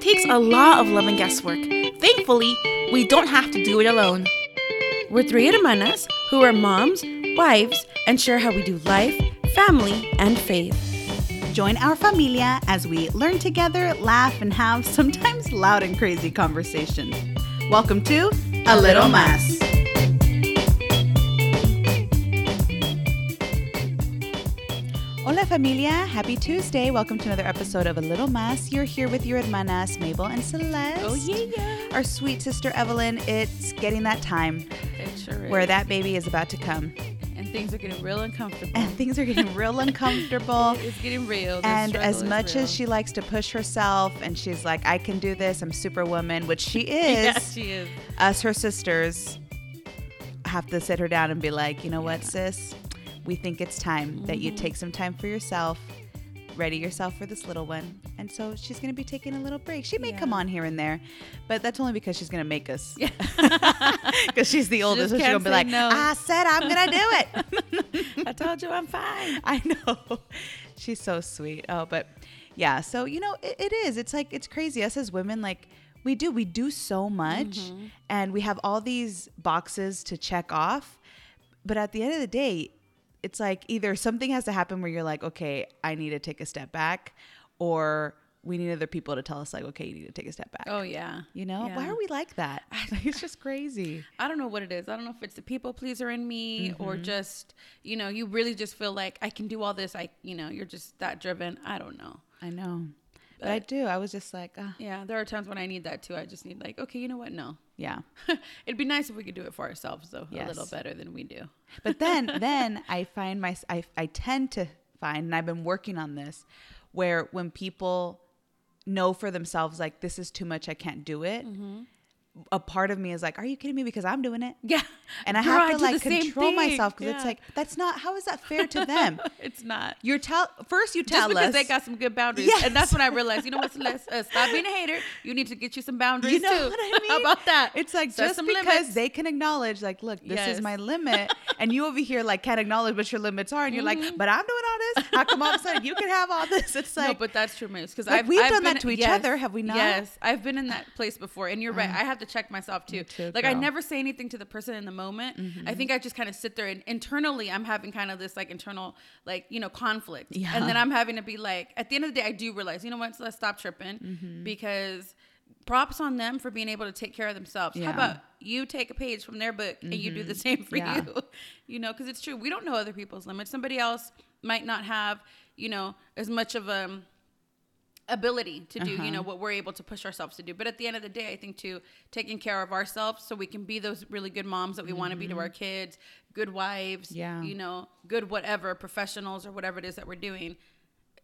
It takes a lot of love and guesswork. Thankfully, we don't have to do it alone. We're three hermanas who are moms, wives, and share how we do life, family, and faith. Join our familia as we learn together, laugh, and have sometimes loud and crazy conversations. Welcome to A Little Mas. Familia, happy Tuesday. Welcome to another episode of A Little Mas. You're here with your hermanas Mabel and Celeste. Oh, yeah. yeah. Our sweet sister Evelyn. It's getting that time It sure is. where that baby is about to come. and things are getting real uncomfortable. And things are getting real uncomfortable. it's getting real. The And as much real. as she likes to push herself and she's like, I can do this, I'm superwoman, which she is, yeah, she is. us, her sisters, have to sit her down and be like, you know what, sis? We think it's time that you take some time for yourself, ready yourself for this little one. And so she's going to be taking a little break. She may come on here and there, but that's only because she's going to make us. Yeah. Because she's the oldest. just So she's going to be like, no. I said I'm going to do it. I told you I'm fine. I know. She's so sweet. Oh, but yeah. So, you know, it, it is. It's like, it's crazy. Us as women, like, we do, we do so much Mm-hmm. and we have all these boxes to check off. But at the end of the day, it's like either something has to happen where you're like, okay, I need to take a step back, or we need other people to tell us, like, okay, you need to take a step back. Oh yeah. You know, why are we like that? Like, it's just crazy. I don't know what it is. I don't know if it's the people pleaser in me or mm-hmm. just, you know, you really just feel like I can do all this. I, you know, you're just that driven. I don't know. I know. But, I do. I was just like, ah, Yeah, there are times when I need that too. I just need like, okay, you know what? No. yeah. It'd be nice if we could do it for ourselves though, a little better than we do. But then, then I find my, I, I tend to find, and I've been working on this, where when people know for themselves, like, this is too much, I can't do it, a part of me is like, are you kidding me? Because I'm doing it. Yeah. And I Girl, have to do like control myself because it's like, that's not, how is that fair to them? it's not. You're tell, first you tell Just because us. they got some good boundaries. Yes. And that's when I realized, you know what, Celeste, uh, stop being a hater. You need to get you some boundaries you know too. what I mean? How about that? It's like Set just some because limits. they can acknowledge, like, look, this is my limit, and you over here like can't acknowledge what your limits are, and you're Mhm. like, but I'm doing all this. How come all of a sudden you can have all this? It's like. no, but that's true. Because Like, I've, we've I've done that to each yes, other, have we not? Yes, I've been in that place before, and you're right. I have to check myself too. too, like I never say anything to the person in the moment. Mm-hmm. I think I just kind of sit there, and internally, I'm having kind of this like internal, like you know, conflict. Yeah. And then I'm having to be like, at the end of the day, I do realize, you know what? So let's stop tripping Mm-hmm. because props on them for being able to take care of themselves. Yeah. How about you take a page from their book and you do the mm-hmm. same for Yeah. you? you know, because it's true. We don't know other people's limits. Somebody else might not have, you know, as much of a ability to do, Uh-huh. you know, what we're able to push ourselves to do. But at the end of the day, I think too, taking care of ourselves so we can be those really good moms that we want to be to our kids, good wives, Mm-hmm. Yeah. you know, good whatever, professionals or whatever it is that we're doing.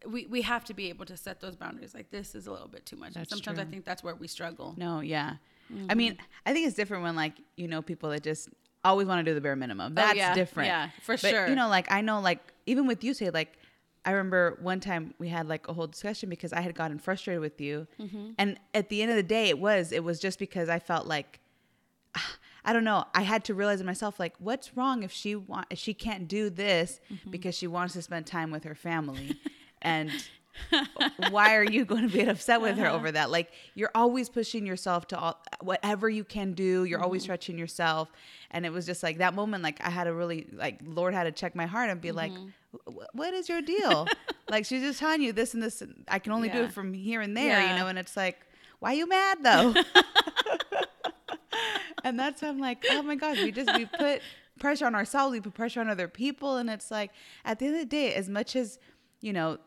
We, we have to be able to set those boundaries. Like this is a little bit too much. And That's sometimes I think that's where we struggle. no, yeah. I Mm-hmm. mean, I think it's different when like you know people that just always want to do the bare minimum. That's Oh, yeah. different. Yeah, for But, sure. You know, like I know, like even with you, say like. I remember one time we had like a whole discussion because I had gotten frustrated with you, Mm-hmm. and at the end of the day, it was it was just because I felt like I don't know. I had to realize in myself, like, what's wrong if she want if she can't do this Mm-hmm. because she wants to spend time with her family, and why are you going to be upset with her Uh-huh. over that? Like, you're always pushing yourself to all whatever you can do. You're always Mm-hmm. stretching yourself, and it was just like that moment. Like, I had to really like Lord had to check my heart and be like, Mm-hmm. "Wh- what is your deal? like, she's just telling you this and this. and I can only do it from here and there, you know. And it's like, why you mad though? and that's why I'm like, oh my gosh, we just we put pressure on ourselves, we put pressure on other people, and it's like at the end of the day, as much as you know,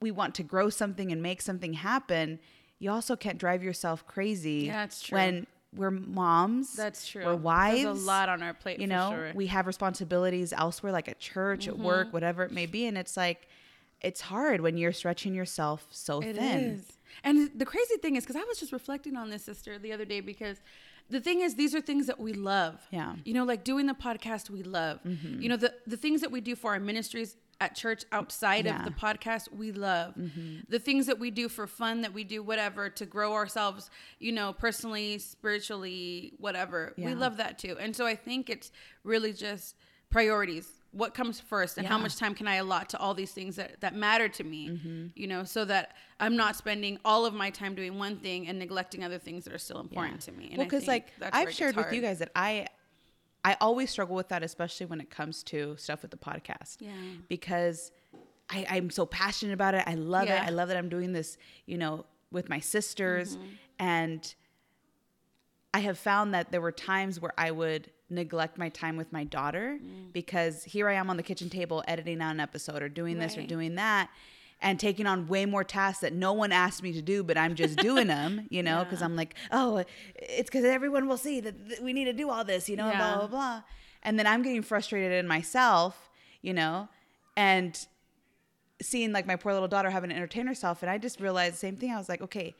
we want to grow something and make something happen, you also can't drive yourself crazy. Yeah, it's true. When we're moms, That's true. We're wives. There's a lot on our plate. You for know, sure. Mm-hmm. we have responsibilities elsewhere, like at church, at work, whatever it may be, and it's like. It's hard when you're stretching yourself so It thin. is. And the crazy thing is, because I was just reflecting on this, sister, the other day, because the thing is, these are things that we love. Yeah. You know, like doing the podcast, we love. You know, the, the things that we do for our ministries at church outside Yeah. of the podcast, we love. The things that we do for fun, that we do whatever to grow ourselves, you know, personally, spiritually, whatever. We love that too. And so I think it's really just priorities what comes first and how much time can I allot to all these things that, that matter to me, Mm-hmm. you know, so that I'm not spending all of my time doing one thing and neglecting other things that are still important to me. And well because like i've shared with you guys that i i always struggle with that especially when it comes to stuff with the podcast Yeah. because I, i'm so passionate about it i love Yeah. it i love that i'm doing this you know with my sisters Mm-hmm. and i have found that there were times where i would neglect my time with my daughter Mm. because here i am on the kitchen table editing out an episode or doing this or doing that and taking on way more tasks that no one asked me to do, but I'm just doing them, you know, because Yeah. I'm like, oh, it's because everyone will see that th- we need to do all this, you know, and blah, blah, blah. And then I'm getting frustrated in myself, you know, and seeing like my poor little daughter having to entertain herself. And I just realized the same thing. I was like, okay,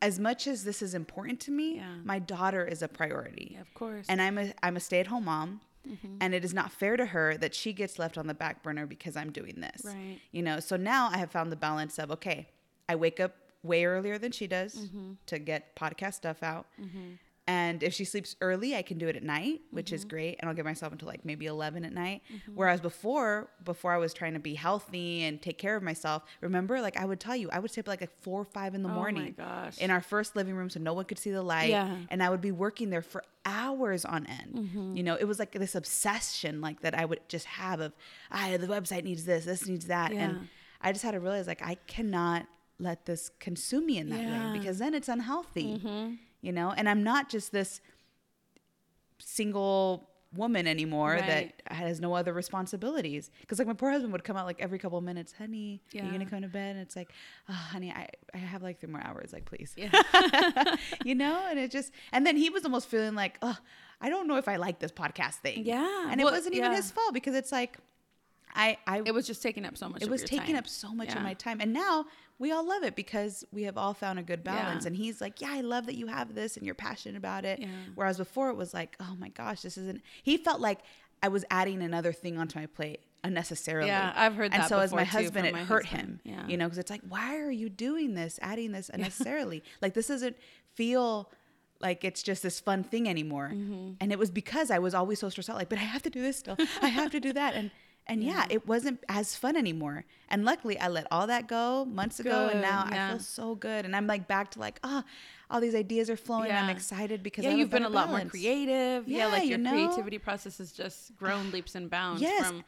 as much as this is important to me, Yeah. my daughter is a priority. Yeah, of course. And I'm a I'm a stay at home mom. Mm-hmm. And it is not fair to her that she gets left on the back burner because I'm doing this. Right. You know, so now I have found the balance of okay, I wake up way earlier than she does Mm-hmm. to get podcast stuff out. And if she sleeps early, I can do it at night, which is Mm-hmm. great. And I'll give myself until like maybe 11 at night. Whereas before, before I was trying to be healthy and take care of myself, remember, like I would tell you, I would stay up like, like four or five in the Oh my morning gosh. in our first living room so no one could see the light. Yeah. And I would be working there for hours on end. Mm-hmm. You know, it was like this obsession like that I would just have of, ah, the website needs this, this needs that. Yeah. And I just had to realize like I cannot let this consume me in that Yeah. Mm-hmm. way because then it's unhealthy. You know, and I'm not just this single woman anymore Right. that has no other responsibilities. Because like my poor husband would come out like every couple of minutes, honey, are you Yeah. gonna come to bed? And it's like, oh, honey, I, I have like three more hours, like please. Yeah. you know, and it just and then he was almost feeling like, oh, I don't know if I like this podcast thing. Yeah. And Well, it wasn't even yeah. his fault because it's like I I it was just taking up so much. it of was taking time. up so much Yeah. of my time and now we all love it because we have all found a good balance Yeah. and he's like yeah i love that you have this and you're passionate about it Yeah. whereas before it was like oh my gosh this isn't he felt like i was adding another thing onto my plate unnecessarily Yeah, I've heard that. and so as my husband it my hurt husband. him Yeah. you know because it's like why are you doing this adding this unnecessarily like this doesn't feel like it's just this fun thing anymore Mm-hmm. and it was because i was always so stressed out like but i have to do this still i have to do that and and yeah, it wasn't as fun anymore. And luckily, I let all that go months ago, and now I feel so good. And I'm like back to like, ah, all these ideas are flowing. And I'm excited because yeah, you've been a lot more creative. Yeah, Yeah, like you your know? creativity process has just grown leaps and bounds Yes. from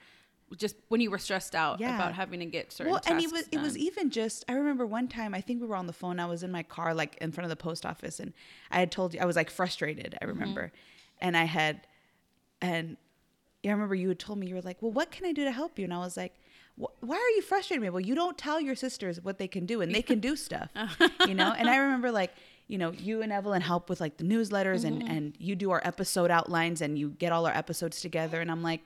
just when you were stressed out Yeah. about having to get certain Well, and it was it was even just I remember one time I think we were on the phone. I was in my car like in front of the post office, and I had told you I was like frustrated. I Mm-hmm. remember, and I had, and yeah, I remember you had told me you were like, well, what can I do to help you? And I was like. Why are you frustrating me? Well, you don't tell your sisters what they can do, and they can do stuff, you know. And I remember, like, you know, you and Evelyn help with like the newsletters, and Mm-hmm. and you do our episode outlines, and you get all our episodes together. And I'm like,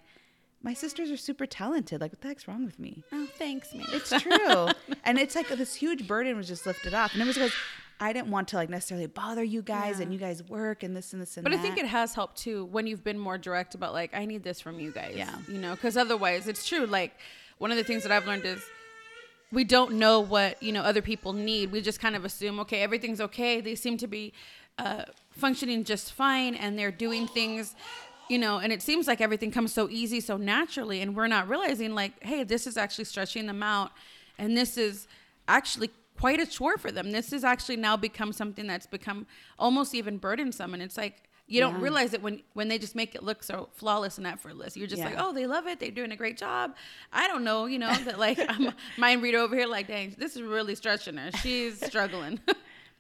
my sisters are super talented. Like, what the heck's wrong with me? oh, thanks, man. It's true. and it's like this huge burden was just lifted off. And it was because I didn't want to like necessarily bother you guys and you guys work and this and this and But that. I think it has helped too when you've been more direct about like I need this from you guys. Yeah. You know, because otherwise it's true. Like one of the things that I've learned is we don't know what you know other people need. We just kind of assume okay, everything's okay. They seem to be uh, functioning just fine, and they're doing things. You know, and it seems like everything comes so easy, so naturally, and we're not realizing like, hey, this is actually stretching them out, and this is actually quite a chore for them. This has actually now become something that's become almost even burdensome, and it's like you don't Yeah. realize it when when they just make it look so flawless and effortless. You're just like, oh, they love it. They're doing a great job. I don't know, you know, that like I'm mind reader over here, like, dang, this is really stretching her. She's struggling.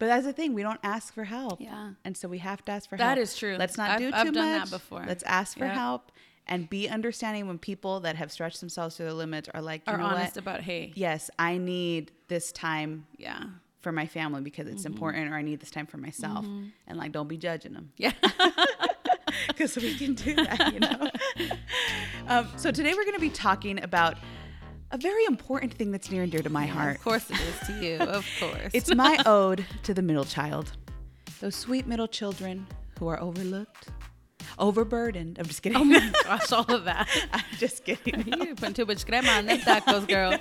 But that's the thing, we don't ask for help. Yeah. And so we have to ask for That help. That is true. Let's not I've- do too much. I've done that before. Let's ask for Yep. help and be understanding when people that have stretched themselves to their limits are like, you Are know honest what? about, hey, Yes, I need this time yeah, for my family because it's Mm-hmm. important or I need this time for myself. And like don't be judging them. yeah. because we can do that, you know. um, so today we're going to be talking about a very important thing that's near and dear to my heart. of course it is to you. Of course. It's my ode to the middle child, those sweet middle children who are overlooked, overburdened. I'm just kidding. Oh my gosh, all of that. I'm just kidding. You put too much crema on them tacos, girl.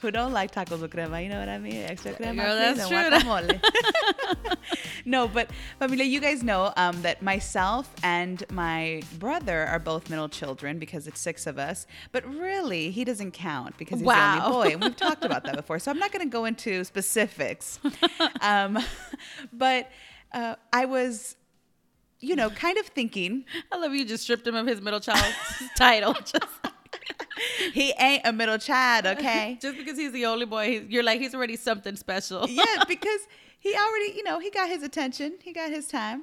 Who don't like tacos with crema? You know what I mean? Extra crema. Girl, that's true. guacamole. no, but familia, you guys know um, that myself and my brother are both middle children because it's six of us. But really, he doesn't count because he's Wow. the only boy. And we've talked about that before. So I'm not going to go into specifics. um, but uh, I was, you know, kind of thinking I love you. Just stripped him of his middle child title. Just, he ain't a middle child, okay? just because he's the only boy, he's, you're like he's already something special. yeah, because he already, you know, he got his attention. He got his time.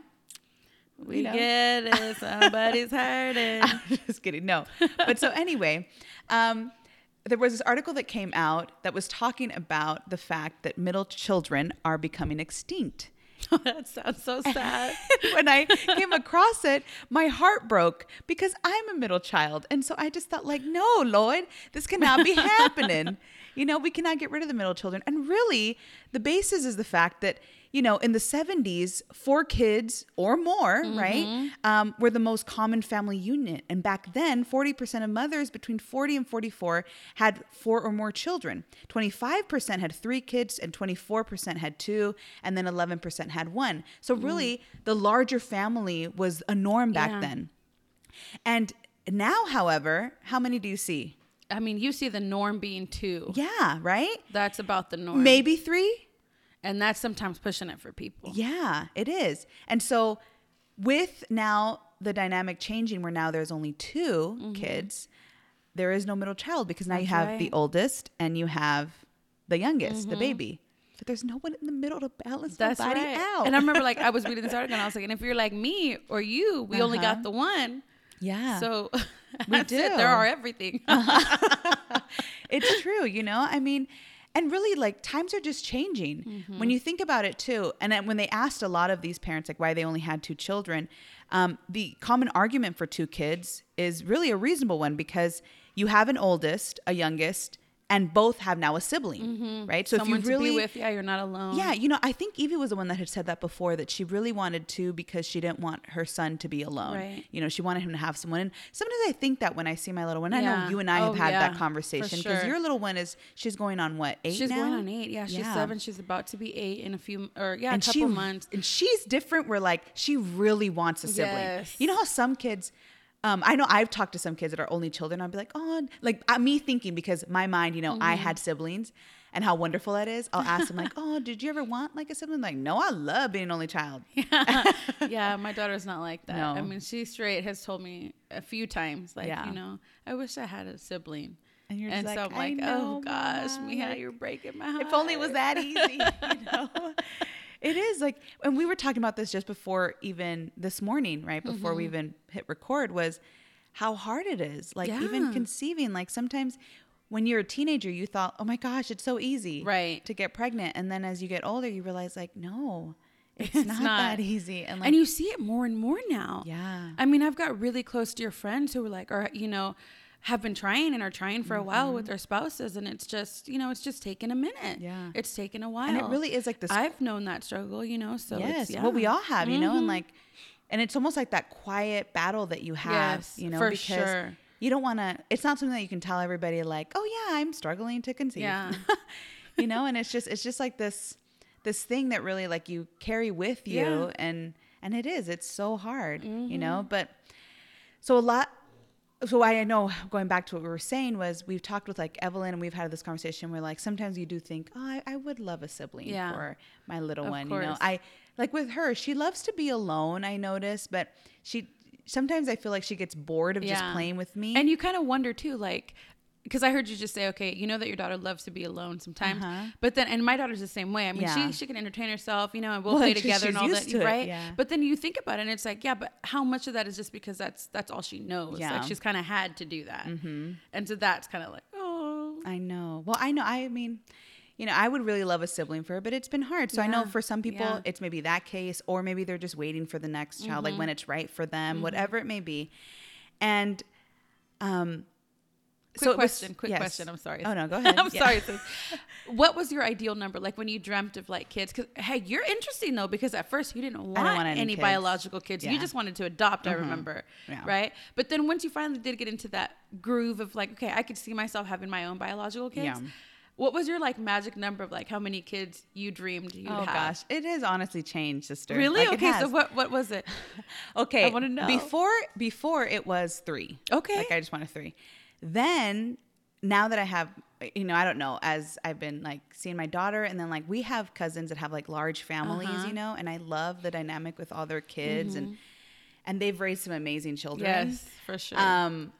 we you know. get it. Somebody's hurting. I'm just kidding. No. But so anyway, um, there was this article that came out that was talking about the fact that middle children are becoming extinct. that sounds so sad. when I came across it, my heart broke because I'm a middle child. And so I just thought, like, no, Lord, this cannot be happening. You know, we cannot get rid of the middle children. And really, the basis is the fact that, you know, in the 70s, four kids or more, right, um, were the most common family unit. And back then, 40% of mothers between 40 and 44 had four or more children. 25% had three kids, and 24% had two, and then 11% had one. So, really, the larger family was a norm back Yeah. then. And now, however, how many do you see? I mean, you see the norm being two. Yeah, right? That's about the norm. Maybe three? And that's sometimes pushing it for people. Yeah, it is. And so, with now the dynamic changing, where now there's only 2 kids, there is no middle child because now you have the right. Mm-hmm. oldest and you have the youngest, the baby. But there's no one in the middle to balance That's nobody right. out. And I remember like I was reading this article and I was like, and if you're like me or you, we only Uh-huh. got the one. yeah. So We that's it. do. There are everything. it's true, you know? I mean, and really, like, times are just changing. Mm-hmm. When you think about it, too, and when they asked a lot of these parents, like, why they only had two children, um, the common argument for two kids is really a reasonable one because you have an oldest, a youngest, and both have now a sibling, right? So Mm-hmm. Someone if you really. with, yeah, you're not alone. yeah, you know, I think Evie was the one that had said that before that she really wanted to because she didn't want her son to be alone. Right. You know, she wanted him to have someone. And sometimes I think that when I see my little one, I know you and I have Oh, had yeah, that conversation because sure. your little one is she's going on what eight She's now? going on eight. Yeah, she's Yeah. seven. She's about to be eight in a few, or yeah, and a couple she months. and she's different. Where like she really wants a sibling. Yes. You know how some kids. Um, I know I've talked to some kids that are only children. I'll be like, oh, like uh, me thinking because my mind, you know, I Mm-hmm. had siblings, and how wonderful that is. I'll ask them like, oh, did you ever want like a sibling? Like, no, I love being an only child. yeah, yeah. my daughter's not like that. No. I mean, she straight has told me a few times, like, Yeah. you know, I wish I had a sibling. And you're just And like, I'm I like, know, oh gosh, Mia, like, you're breaking my heart. if only it was that easy you know it is like and we were talking about this just before even this morning right before we mm-hmm. even hit record was how hard it is like even conceiving like sometimes when you're a teenager you thought oh my gosh it's so easy Right. to get pregnant and then as you get older you realize like no it's, It's not, not. that easy and like and you see it more and more now. yeah I mean, I've got really close dear friends who are like, or you know, have been trying and are trying for a while with their spouses, and it's just, you know, it's just taken a minute. Mm-hmm. Yeah. it's taken a while, and it really is like this I've known that struggle, you know. So yes it's, yeah. well we all have you know and Mhm. like and it's almost like that quiet battle that you have Yes, you know for because sure. you don't want to it's not something that you can tell everybody like oh yeah i'm struggling to conceive Yeah. you know and it's just it's just like this this thing that really like you carry with you Yeah. Mm-hmm. and and it is it's so hard you know but so a lot so I know going back to what we were saying was we've talked with like Evelyn and we've had this conversation where like sometimes you do think oh I, I would love a sibling Yeah. for my little Of one you know. I like with her she loves to be alone I notice but she sometimes I feel like she gets bored of just playing with me And you kind of wonder too, like, because I heard you just say, okay, you know that your daughter loves to be alone sometimes, Uh-huh. but then, and my daughter's the same way. I mean, Yeah. she she can entertain herself, you know, and we'll Well, play together and all that, to it, right? yeah. But then you think about it, and it's like, yeah, but how much of that is just because that's that's all she knows? Yeah. Like she's kind of had to do that, Mm-hmm. and so that's kind of like, oh, I know. Well, I know. I mean, you know, I would really love a sibling for her, but it's been hard. So I know for some people, Yeah. it's maybe that case, or maybe they're just waiting for the next child, like when it's right for them, whatever it may be. And um, Quick was- question. quick yes. question. I'm sorry. Oh, no, go ahead. I'm Yeah. sorry. What was your ideal number? Like when you dreamt of like kids? Because hey, you're interesting though because at first you didn't want, want any, any kids. biological kids. You just wanted to adopt. I Mhm. remember. Yeah. Right. But then once you finally did get into that groove of like, okay, I could see myself having my own biological kids. Yeah. What was your like magic number of like how many kids you dreamed you'd Oh have? gosh, it has honestly changed, sister. Really? Like, okay. So what what was it? Okay, I wanna know. Before before it was three. Okay. like I just wanted three. Then now that I have, you know, I don't know. As I've been like seeing my daughter, and then like we have cousins that have like large families, Uh-huh. Mm-hmm. you know, and I love the dynamic with all their kids, and and they've raised some amazing children. Yes, for sure. Um,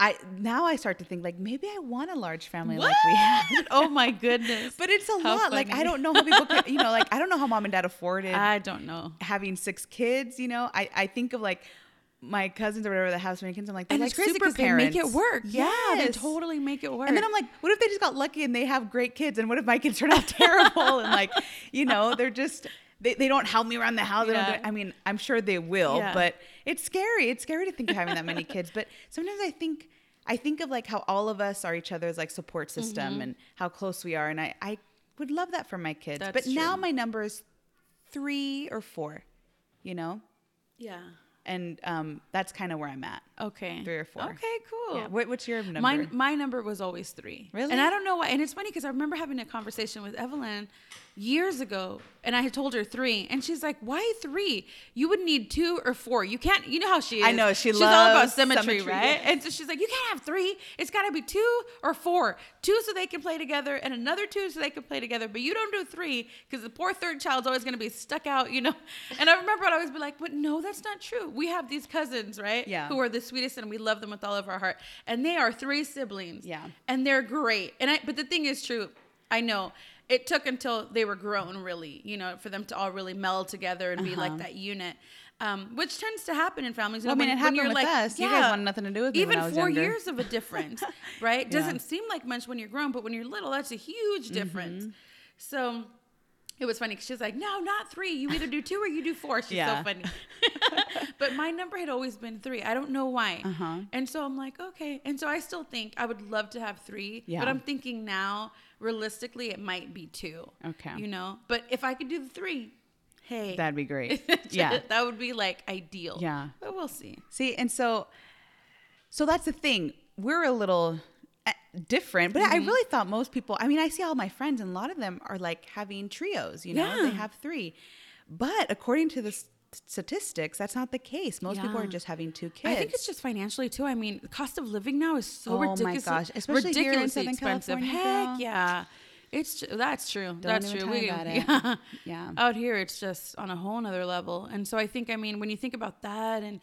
I now I start to think like maybe I want a large family like we What? have. oh my goodness. But it's a How lot. Like I don't know how people, could, you know, like I don't know how mom and dad afforded I don't know. having six kids, you know, I, I think of like my cousins or whatever that have so many kids. I'm like, they're And like it's crazy super because they make it parents. work. Yeah, they totally make it work. And then I'm like, what if they just got lucky and they have great kids? And what if my kids turn out terrible? and like, you know, they're just, they, they don't help me around the house. They don't Yeah. I mean, I'm sure they will, Yeah. but it's scary. It's scary to think of having that many kids. But sometimes I think, I think of like how all of us are each other's like support system and how close we are. And I, I would love that for my kids. Mm-hmm. That's but now my number is three or four, you know? yeah. And um, that's kind of where I'm at. Okay. Three or four. Okay, cool. Yeah. What, what's your number? Mine, my number was always three. Really? And I don't know why. And it's funny because I remember having a conversation with Evelyn years ago, and I had told her three, and she's like, "Why three? You would need two or four. You can't. You know how she is. I know, she she's all about symmetry, symmetry, right? And so she's like, you can't have three. It's got to be two or four. Two so they can play together, and another two so they can play together. But you don't do three because the poor third child's always going to be stuck out, you know. And I remember I'd always be like, but no, that's not true. We have these cousins, right? Yeah. Who are the sweetest, and we love them with all of our heart. And they are three siblings. Yeah. And they're great. And I, but the thing is true. I know it took until they were grown, really, you know, for them to all really meld together and be like Uh-huh. that unit. Um, which tends to happen in families. Well, I mean, it happened with like, us. You guys wanted nothing to do with me even four younger. years of a difference, right? Yeah. Doesn't seem like much when you're grown, but when you're little, that's a huge Mm-hmm. difference. So it was funny 'cause she's like, no, not three. You either do two or you do four. She's Yeah. so funny. but my number had always been three. I don't know why. Uh-huh. And so I'm like, okay. And so I still think I would love to have three. Yeah. But I'm thinking now, realistically, it might be two. Okay. You know, but if I could do the three, hey, That'd be great. yeah. that would be like ideal. Yeah. But we'll see. See, and so, so that's the thing. We're a little different, but I Mm-hmm. really thought most people. I mean, I see all my friends, and a lot of them are like having trios. You know, Yeah. they have three. But according to the statistics, that's not the case. Most people are just having two kids. I think it's just financially too. I mean, the cost of living now is so Oh my ridiculous. gosh, especially here in ridiculously Southern expensive. California, Heck yeah. It's tr- that's true. that's true. We, me about it. yeah. Yeah. Out here, it's just on a whole nother level. And so I think, I mean, when you think about that, and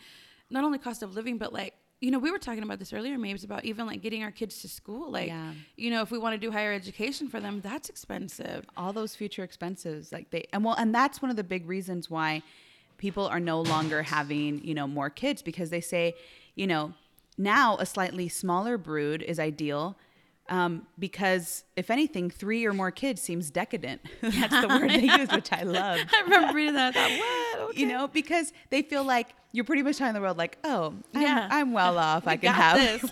not only cost of living, but like you know, we were talking about this earlier, maybe it's about even like getting our kids to school. Like, Yeah. you know, if we want to do higher education for them, that's expensive. all those future expenses like they and well and that's one of the big reasons why people are no longer having you know more kids because they say you know now a slightly smaller brood is ideal um, because if anything three or more kids seems decadent that's the word they use which i love I remember reading that. I thought, what? Okay. you know because they feel like you're pretty much telling the world like oh i'm, Yeah. I'm well off i can have this.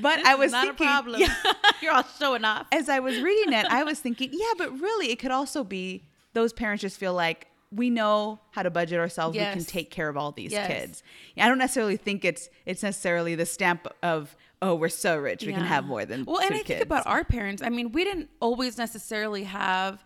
but This i was not thinking a problem. yeah, You're all showing off. as I was reading it, I was thinking, yeah, but really, it could also be those parents just feel like we know how to budget ourselves. We can take care of all these Yes. kids. I don't necessarily think it's it's necessarily the stamp of oh, we're so rich, we can have more than well and i kids. think about our parents i mean we didn't always necessarily have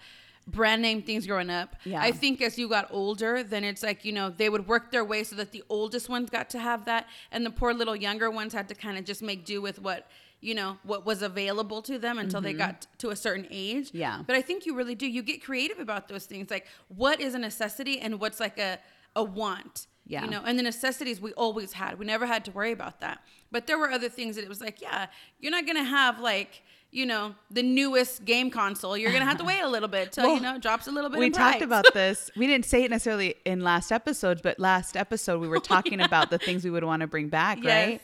brand name things growing up Yeah. i think as you got older then it's like you know they would work their way so that the oldest ones got to have that and the poor little younger ones had to kind of just make do with what you know what was available to them until they got to a certain age Mm-hmm. Yeah. but i think you really do you get creative about those things like what is a necessity and what's like a a want Yeah. you know and the necessities we always had we never had to worry about that but there were other things that it was like yeah you're not gonna have like you know the newest game console you're gonna have to wait a little bit till you know it drops a little bit we talked about this. We didn't say it necessarily in last episode, but last episode we were talking about the things we would want to bring back, Yes. right?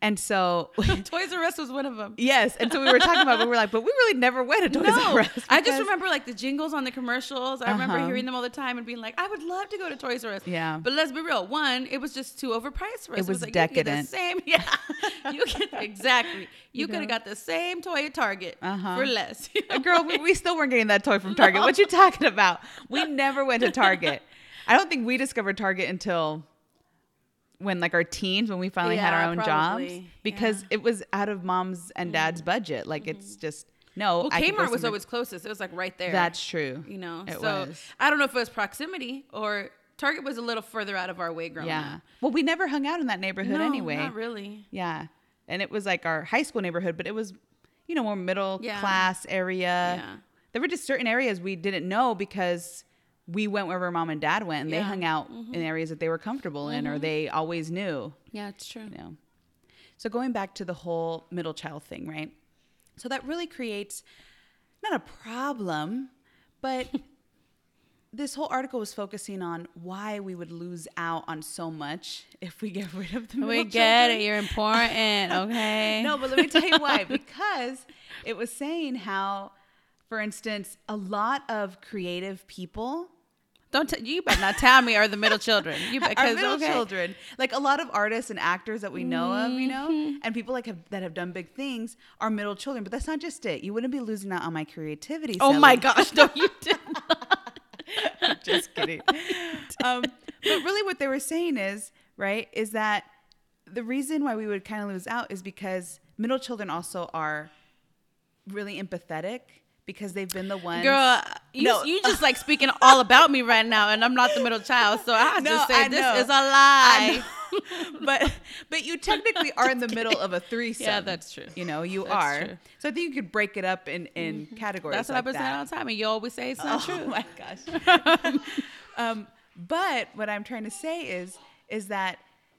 And so, Toys R Us was one of them. yes. And so we were talking about, we were like, but we really never went to Toys No, R Us. I just remember like the jingles on the commercials. I remember Uh-huh. hearing them all the time and being like, I would love to go to Toys R Us. Yeah. But let's be real. One, it was just too overpriced for us. It was like, you could get the decadent. same, yeah. you could exactly. You, could have got the same toy at Target Uh-huh. for less. you know? Girl, we, we still weren't getting that toy from Target. What you talking about? We never went to Target. I don't think we discovered Target until when like our teens when we finally had our Yeah, own jobs because Yeah. it was out of mom's and mm-hmm. dad's budget. Like it's mm-hmm. just no. Well, Kmart was always closest. It was like right there. That's true. you know. it so was. I don't know if it was proximity or Target was a little further out of our way growing Yeah. up. Well, we never hung out in that neighborhood No, anyway. not really. Yeah. And it was like our high school neighborhood, but it was, you know, more middle Yeah. class area. Yeah. There were just certain areas we didn't know because we went wherever mom and dad went and they Yeah. Mm-hmm. hung out in areas that they were comfortable in or they always knew, Yeah, it's true. you know. So going back to the whole middle child thing, right? So that really creates not a problem, but this whole article was focusing on why we would lose out on so much if we get rid of the middle child. We get children. it. You're important. Okay. No, but let me tell you why. Because it was saying how, for instance, a lot of creative people Don't t- you better not tell me are the middle children. You because middle okay. children. Like a lot of artists and actors that we know of, you know, Mm-hmm. and people like have, that have done big things are middle children. But that's not just it. You wouldn't be losing out on my creativity. Oh Sally. my gosh, no, you didn't. just kidding. um, but really, what they were saying is right is that the reason why we would kind of lose out is because middle children also are really empathetic because they've been the ones. Girl, you, No. you just like speaking all about me right now, and I'm not the middle child, so I have No, to say I this know. is a lie. but but you technically are in the middle of a threesome. Yeah, that's true. You know, you That's are. true. Mm-hmm. So I think you could break it up in in categories. That's what I've been saying all the time, and you always say it's not Oh true. Oh my gosh. um, but what I'm trying to say is is that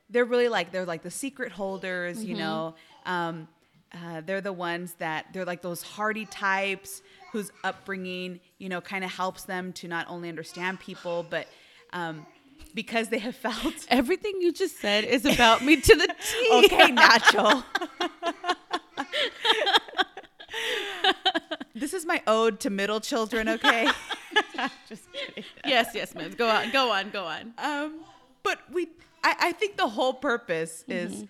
they're really like they're like the secret holders. You Mm-hmm. know, um, uh, they're the ones that they're like those hardy types whose upbringing you know kind of helps them to not only understand people but um, because they have felt Everything you just said is about me to the T. okay, Nacho. this is my ode to middle children, okay? Just kidding. Yes, yes, ma'am. Go on, go on, go on. Um, but we, I, I think the whole purpose Mm-hmm.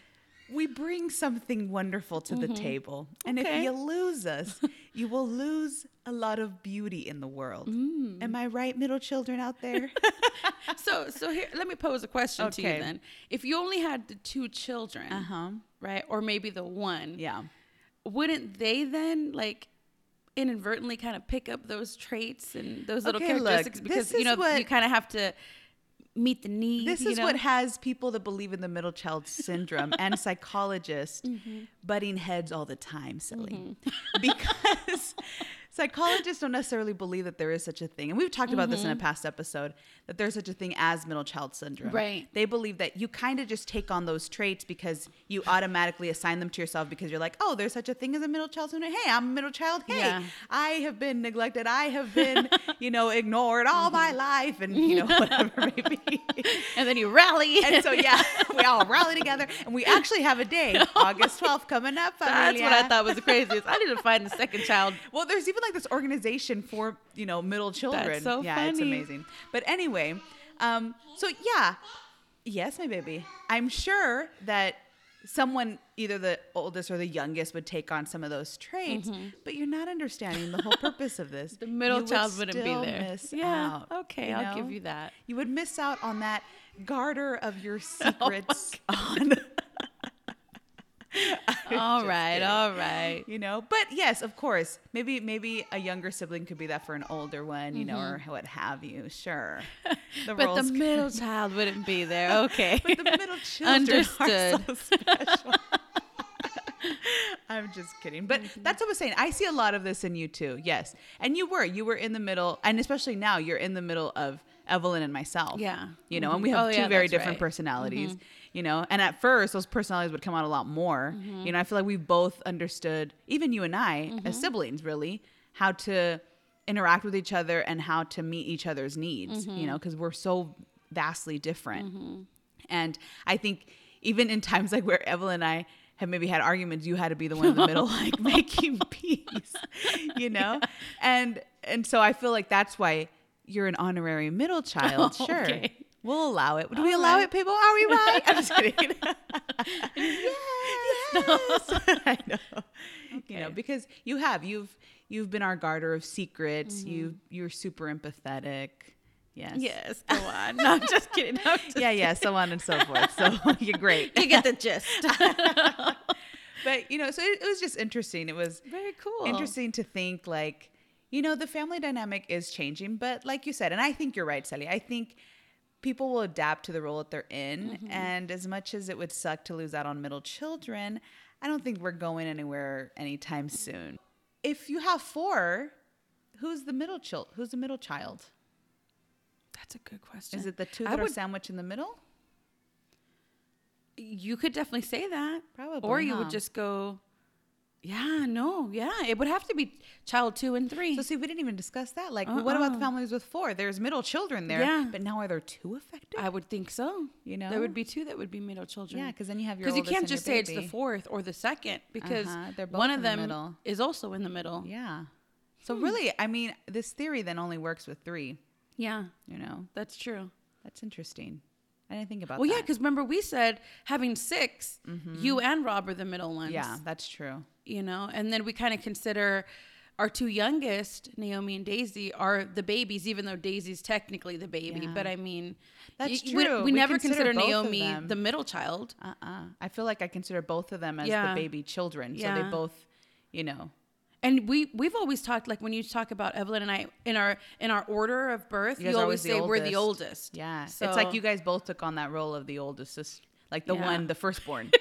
We bring something wonderful to the table. And if you lose us, you will lose a lot of beauty in the world. Mm. Am I right, middle children out there? So, so here, let me pose a question to you then. If you only had the two children, uh huh. right, or maybe the one, Yeah. wouldn't they then like inadvertently kind of pick up those traits and those little Okay, look, characteristics because you know what- you kind of have to meet the need. This is know? what has people that believe in the middle child syndrome and psychologists Mm-hmm. butting heads all the time, silly. Because psychologists don't necessarily believe that there is such a thing. And we've talked about this in a past episode that there's such a thing as middle child syndrome. Mm-hmm. Right. They believe that you kind of just take on those traits because you automatically assign them to yourself because you're like, oh, there's such a thing as a middle child syndrome. Hey, I'm a middle child. Hey, Yeah. I have been neglected. I have been, you know, ignored all Mm-hmm. my life and, you know, whatever it may be. and then you rally. And so yeah, we all rally together, and we actually have a day, August twelfth, coming up. That's what I thought was the craziest. I need to find the second child. Well, there's even like this organization for you know middle children. so yeah, it's amazing. But anyway, um, so yeah, yes, my baby. I'm sure that someone, either the oldest or the youngest, would take on some of those traits. But you're not understanding the whole purpose of this. Mm-hmm. The middle You would child wouldn't be there. Yeah. out, okay, I'll give you that. You would miss out on that garter of your Oh secrets on. All right, kidding. all right. you know but yes of course maybe maybe a younger sibling could be that for an older one you know or what have you sure the Mm-hmm. But the middle child wouldn't be there. Okay. but the middle children Understood. are so special i'm just kidding but Mm-hmm. that's what i was saying i see a lot of this in you too yes and you were you were in the middle and especially now you're in the middle of evelyn and myself Yeah. you know and Mhm. we have Oh, two yeah, very different right. personalities you know and at first those personalities would come out a lot more Mm-hmm. you know i feel like we both understood even you and i Mm-hmm. as siblings really how to interact with each other and how to meet each other's needs Mm-hmm. you know because we're so vastly different and i think even in times like where evelyn and i have maybe had arguments, you had to be the one in the middle, like making peace, you know? And and so I feel like that's why you're an honorary middle child. Oh, Sure. okay. We'll allow it. Do All we allow right. it, people? Are we right? I'm just kidding. yes. yes. I know. You know, because you have you've you've been our garter of secrets. Mm-hmm. You you're super empathetic. Yes. Yes, go on. No, I'm just kidding. I'm just Yeah, yeah, so on and so forth. So you're great. You get the gist. But you know, so it, it was just interesting. It was Very cool. interesting to think like, you know, the family dynamic is changing, but like you said, and I think you're right, Sally. I think people will adapt to the role that they're in, Mm-hmm. and as much as it would suck to lose out on middle children, I don't think we're going anywhere anytime soon. If you have four, who's the middle child? Who's the middle child? That's a good question. Is it the two I that are would- sandwiched in the middle? You could definitely say that. Probably, Or you huh? would just go, yeah, no, yeah. It would have to be child two and three. So see, we didn't even discuss that. Like, what about the Uh-uh. families with four? There's middle children there, Yeah. but now are there two affected? I would think so. You know? there would be two that would be middle children. Yeah, because then you have your Because you can't just say it's the fourth or the second because Uh-huh, they're one of in the them is also in the middle. Yeah. So Hmm. really, I mean, this theory then only works with three. Yeah, You know, that's true. that's interesting. I didn't think about Well, that. yeah, because remember we said having 6 you and Rob are the middle ones. yeah, that's true. You know and then we kind of consider our two youngest naomi and daisy are the babies even though daisy's technically the baby Yeah. but i mean That's y- we- true. we, We never consider consider, naomi the middle child Uh uh I feel like I consider both of them as Yeah. the baby children. So Yeah. they both, you know, and we we've always talked like when you talk about evelyn and i in our in our order of birth You you, always say we're the oldest. oldest yeah. so, it's like you guys both took on that role of the oldest sister, like the Yeah. one, the firstborn.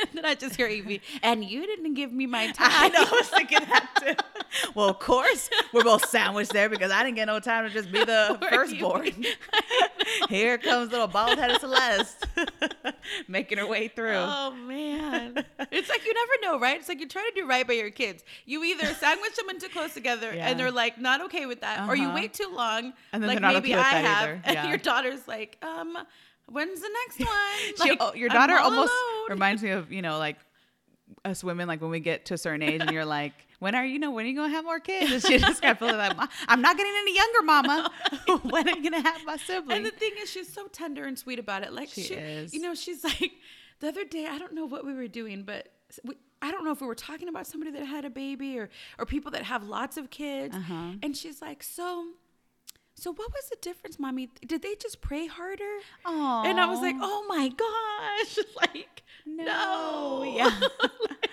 and then i just hear evie and you didn't give me my I time know. I was thinking that too. Well, of course, we're both sandwiched there because I didn't get no time to just be the Poor firstborn. Here comes little bald headed Celeste making her way through. Oh man, it's like you never know, right? It's like you try to do right by your kids. You either sandwich them into close together, Yeah. and they're like not okay with that, or you Uh-huh. wait too long, And then like maybe okay I have, either. and your daughter's like, um, when's the next one? She- Like, oh, your daughter almost alone. reminds me of you know like us women like when we get to a certain age and you're like when are you know when are you gonna have more kids and she just got feeling like i'm not getting any younger mama when are you gonna have my sibling And the thing is, she's so tender and sweet about it. Like She she, is. You know, she's like the other day. I don't know what we were doing, but we, I don't know if we were talking about somebody that had a baby or or people that have lots of kids. Uh-huh. And she's like, so. So what was the difference, mommy? Did they just pray harder? Aw. And I was like, oh my gosh, like No. no, Yeah. Like,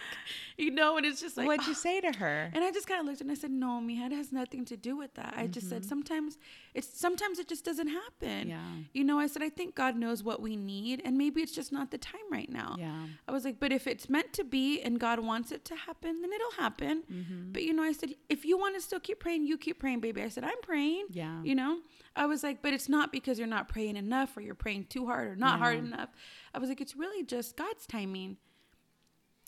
you know, and it's just like what'd you say to her and I just kind of looked and I said, "No, Mija, it has nothing to do with that." I just said, "Sometimes it's sometimes it just doesn't happen." Yeah. You know, I said, "I think God knows what we need, and maybe it's just not the time right now." Yeah. I was like, "But if it's meant to be and God wants it to happen, then it'll happen." Mm-hmm. But you know, I said, "If you want to still keep praying, you keep praying, baby." I said, "I'm praying." Yeah. You know, I was like, "But it's not because you're not praying enough or you're praying too hard or not hard enough." I was like, "It's really just God's timing."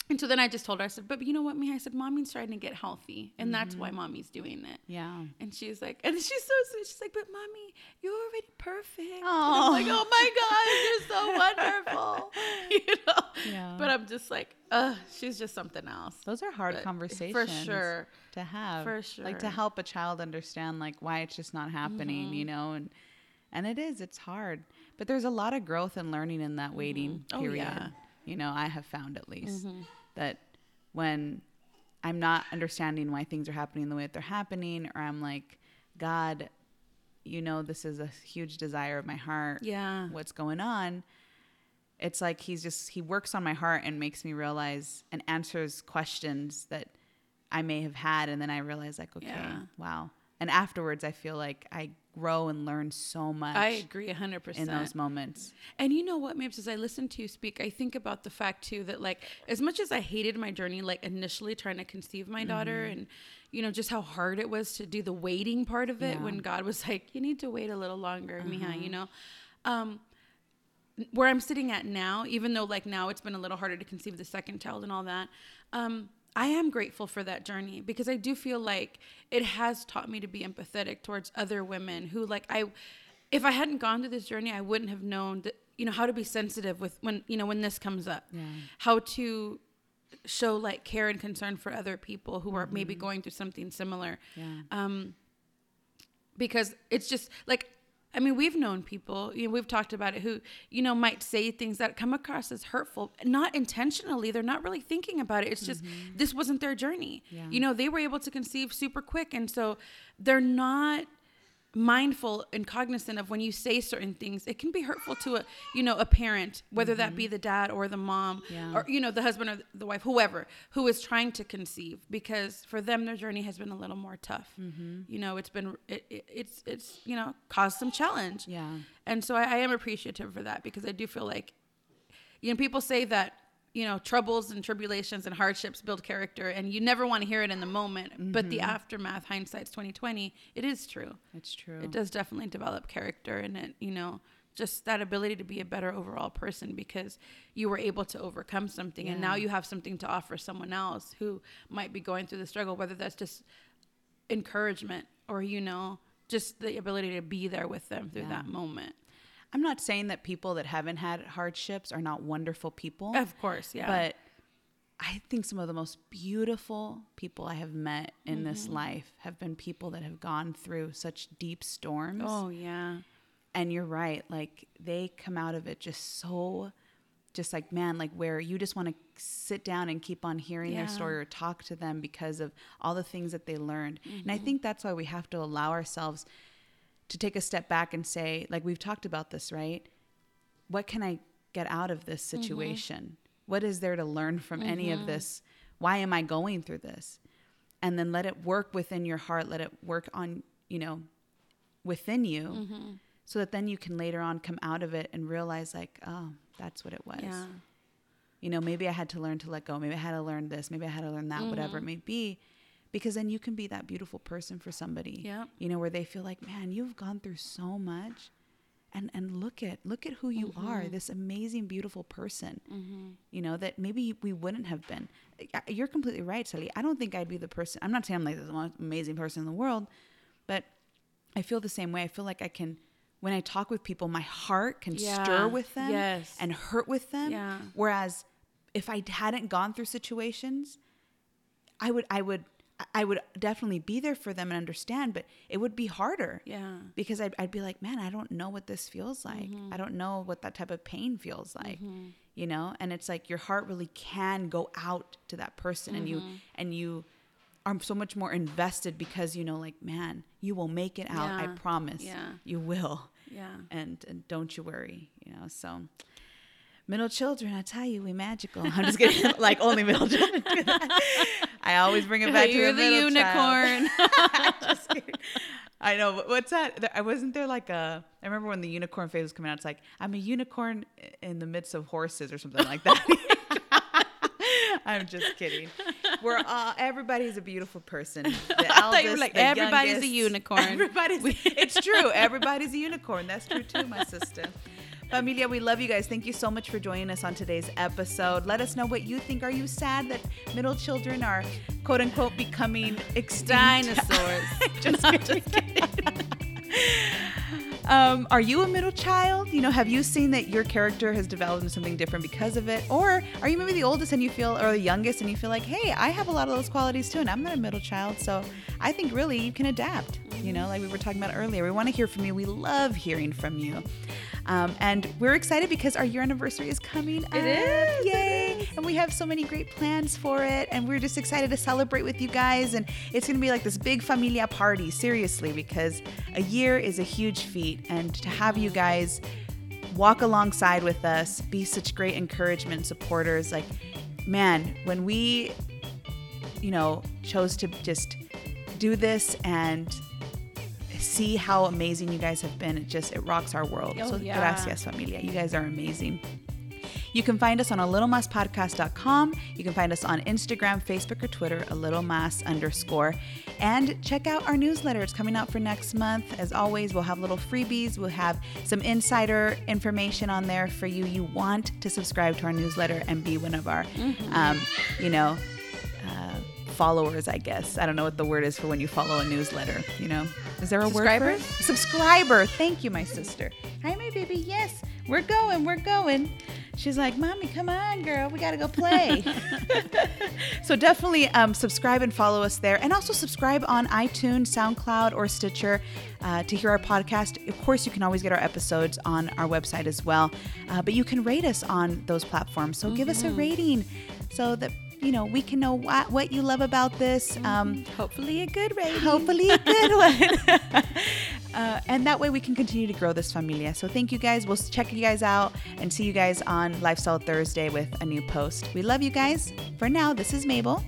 And so then I just told her, I said, but you know what, me? I said, mommy's trying to get healthy, and that's why mm-hmm. mommy's doing it. yeah And she's like, and she's so sweet. She's like, but mommy, you're already perfect. Aw. I'm like, oh my God, you're so wonderful. you know? Yeah. But I'm just like, uh, she's just something else. those are hard But conversations For sure. to have For sure. like to help a child understand like why it's just not happening mm-hmm. you know and and it is it's hard but there's a lot of growth and learning in that waiting mm-hmm. Oh, period yeah. you know i have found at least that when i'm not understanding why things are happening the way that they're happening or i'm like god you know this is a huge desire of my heart Yeah. what's going on it's like he's just he works on my heart and makes me realize and answers questions that i may have had and then i realize like okay Yeah. wow and afterwards i feel like i grow and learn so much I agree 100%. in those moments And you know what, Mabes, as I listen to you speak, I think about the fact too that like as much as I hated my journey, like initially trying to conceive my daughter Mm-hmm. and you know, just how hard it was to do the waiting part of it Yeah. When God was like, You need to wait a little longer, Mija, you know? Um where I'm sitting at now, even though like now it's been a little harder to conceive the second child and all that, um, I am grateful for that journey because I do feel like it has taught me to be empathetic towards other women who like I if I hadn't gone through this journey, I wouldn't have known that you know how to be sensitive with when you know when this comes up. Yeah. How to show like care and concern for other people who are maybe going through something similar. Yeah. Um, because it's just like I mean, we've known people, you know, we've talked about it who, you know, might say things that come across as hurtful, not intentionally. They're not really thinking about it. It's just mm-hmm. this wasn't their journey. Yeah. You know, they were able to conceive super quick. And so they're not mindful and cognizant of when you say certain things it can be hurtful to a you know a parent whether that be mm-hmm. the dad or the mom Yeah. or you know the husband or the wife whoever who is trying to conceive because for them their journey has been a little more tough mm-hmm. you know it's been it, it, it's it's you know caused some challenge Yeah. and so I, I am appreciative for that because i do feel like you know people say that you know troubles and tribulations and hardships build character and you never want to hear it in the moment but the mm-hmm. aftermath hindsight's 2020 it is true It's true. it does definitely develop character and it you know just that ability to be a better overall person because you were able to overcome something and now you have something to offer someone else who might be going through the struggle whether that's just encouragement or you know just the ability to be there with them through Yeah. that moment I'm not saying that people that haven't had hardships are not wonderful people. of course yeah But I think some of the most beautiful people I have met in this Mm-hmm. life have been people that have gone through such deep storms. oh yeah And you're right. Like they come out of it just so, just like, man, like where you just want to sit down and keep on hearing Yeah. their story or talk to them because of all the things that they learned. And Mm-hmm. I think that's why we have to allow ourselves to take a step back and say, like we've talked about this, right? What can I get out of this Mm-hmm. situation? What is there to learn from any of this? Why am I going through this? And then let it work within your heart, let it work on, you know, within you Mm-hmm. so that then you can later on come out of it and realize like, oh, that's what it was. yeah You know, maybe I had to learn to let go. Maybe I had to learn this. Maybe I had to learn that, whatever it Mm-hmm. may be. Because then you can be that beautiful person for somebody. Yep. You know, where they feel like, man, you've gone through so much. And and look at look at who you Mm-hmm. are, this amazing, beautiful person. You know, that maybe we wouldn't have been. You're completely right, Sally. I don't think I'd be the person I'm not saying I'm like the most amazing person in the world, but I feel the same way. I feel like I can when I talk with people, my heart can Yeah. stir with them Yes. and hurt with them. Yeah. Whereas if I hadn't gone through situations, I would I would I would definitely be there for them and understand, but it would be harder. yeah Because I'd, I'd be like, man, I don't know what this feels like. Mm-hmm. I don't know what that type of pain feels like, you know. And it's like your heart really can go out to that person, and you Mm-hmm. and you are so much more invested because you know, like, man, you will make it out. I promise. Yeah. you will yeah and, and don't you worry, you know. So, middle children, I tell you, we magical. I'm just kidding. like only middle children. do that. I always bring it back You're to the unicorn. I know. but What's that? I wasn't there like a. I remember when the unicorn phase was coming out. It's like I'm a unicorn in the midst of horses or something like that. I'm just kidding. We're all everybody's a beautiful person. The I thought you were eldest, like, the everybody's a unicorn. Everybody's. it's true. Everybody's a unicorn. That's true too, my sister. Familia, we love you guys. Thank you so much for joining us on today's episode. Let us know what you think. Are you sad that middle children are quote unquote becoming extinct? dinosaurs just kidding. um, are you a middle child? You know, have you seen that your character has developed into something different because of it? Or are you maybe the oldest and you feel, or the youngest and you feel like, hey, I have a lot of those qualities too, and I'm not a middle child. So I think really you can adapt, you know, like we were talking about earlier. We want to hear from you. We love hearing from you. Um, and we're excited because our year anniversary is coming It up. is, it Yay. And we have so many great plans for it. And we're just excited to celebrate with you guys. And it's going to be like this big familia party, seriously, because a year is a huge feat. And to have you guys walk alongside with us, be such great encouragement and supporters. Like, man, when we, you know, chose to just do this and see how amazing you guys have been, it just, it rocks our world. Oh, so yeah. gracias, familia. You guys are amazing. You can find us on a little mas podcast.com. You can find us on Instagram, Facebook, or Twitter, a little mas underscore. And check out our newsletter. It's coming out for next month. As always, we'll have little freebies. We'll have some insider information on there for you. You want to subscribe to our newsletter and be one of our, um, you know, followers, I guess. I don't know what the word is for when you follow a newsletter. You know, is there a word for it? Subscriber. Thank you, my sister. Hi, my baby. Yes, we're going. We're going. She's like, "Mommy, come on, girl, we gotta go play." so definitely um, subscribe and follow us there, and also subscribe on iTunes, SoundCloud, or Stitcher uh, to hear our podcast. Of course, you can always get our episodes on our website as well, uh, but you can rate us on those platforms. So give us a rating so that you know we can know what, what you love about this. Um, Hopefully, a good rating. hopefully a good one. uh, and that way we can continue to grow this familia. So thank you guys. We'll check you guys out and see you guys on Lifestyle Thursday with a new post. We love you guys. For now, this is Mabel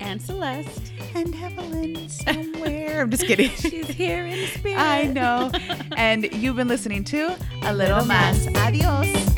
and Celeste. and Evelyn somewhere. I'm just kidding. She's here in spirit. I know. And you've been listening to A Little Mas. Adios.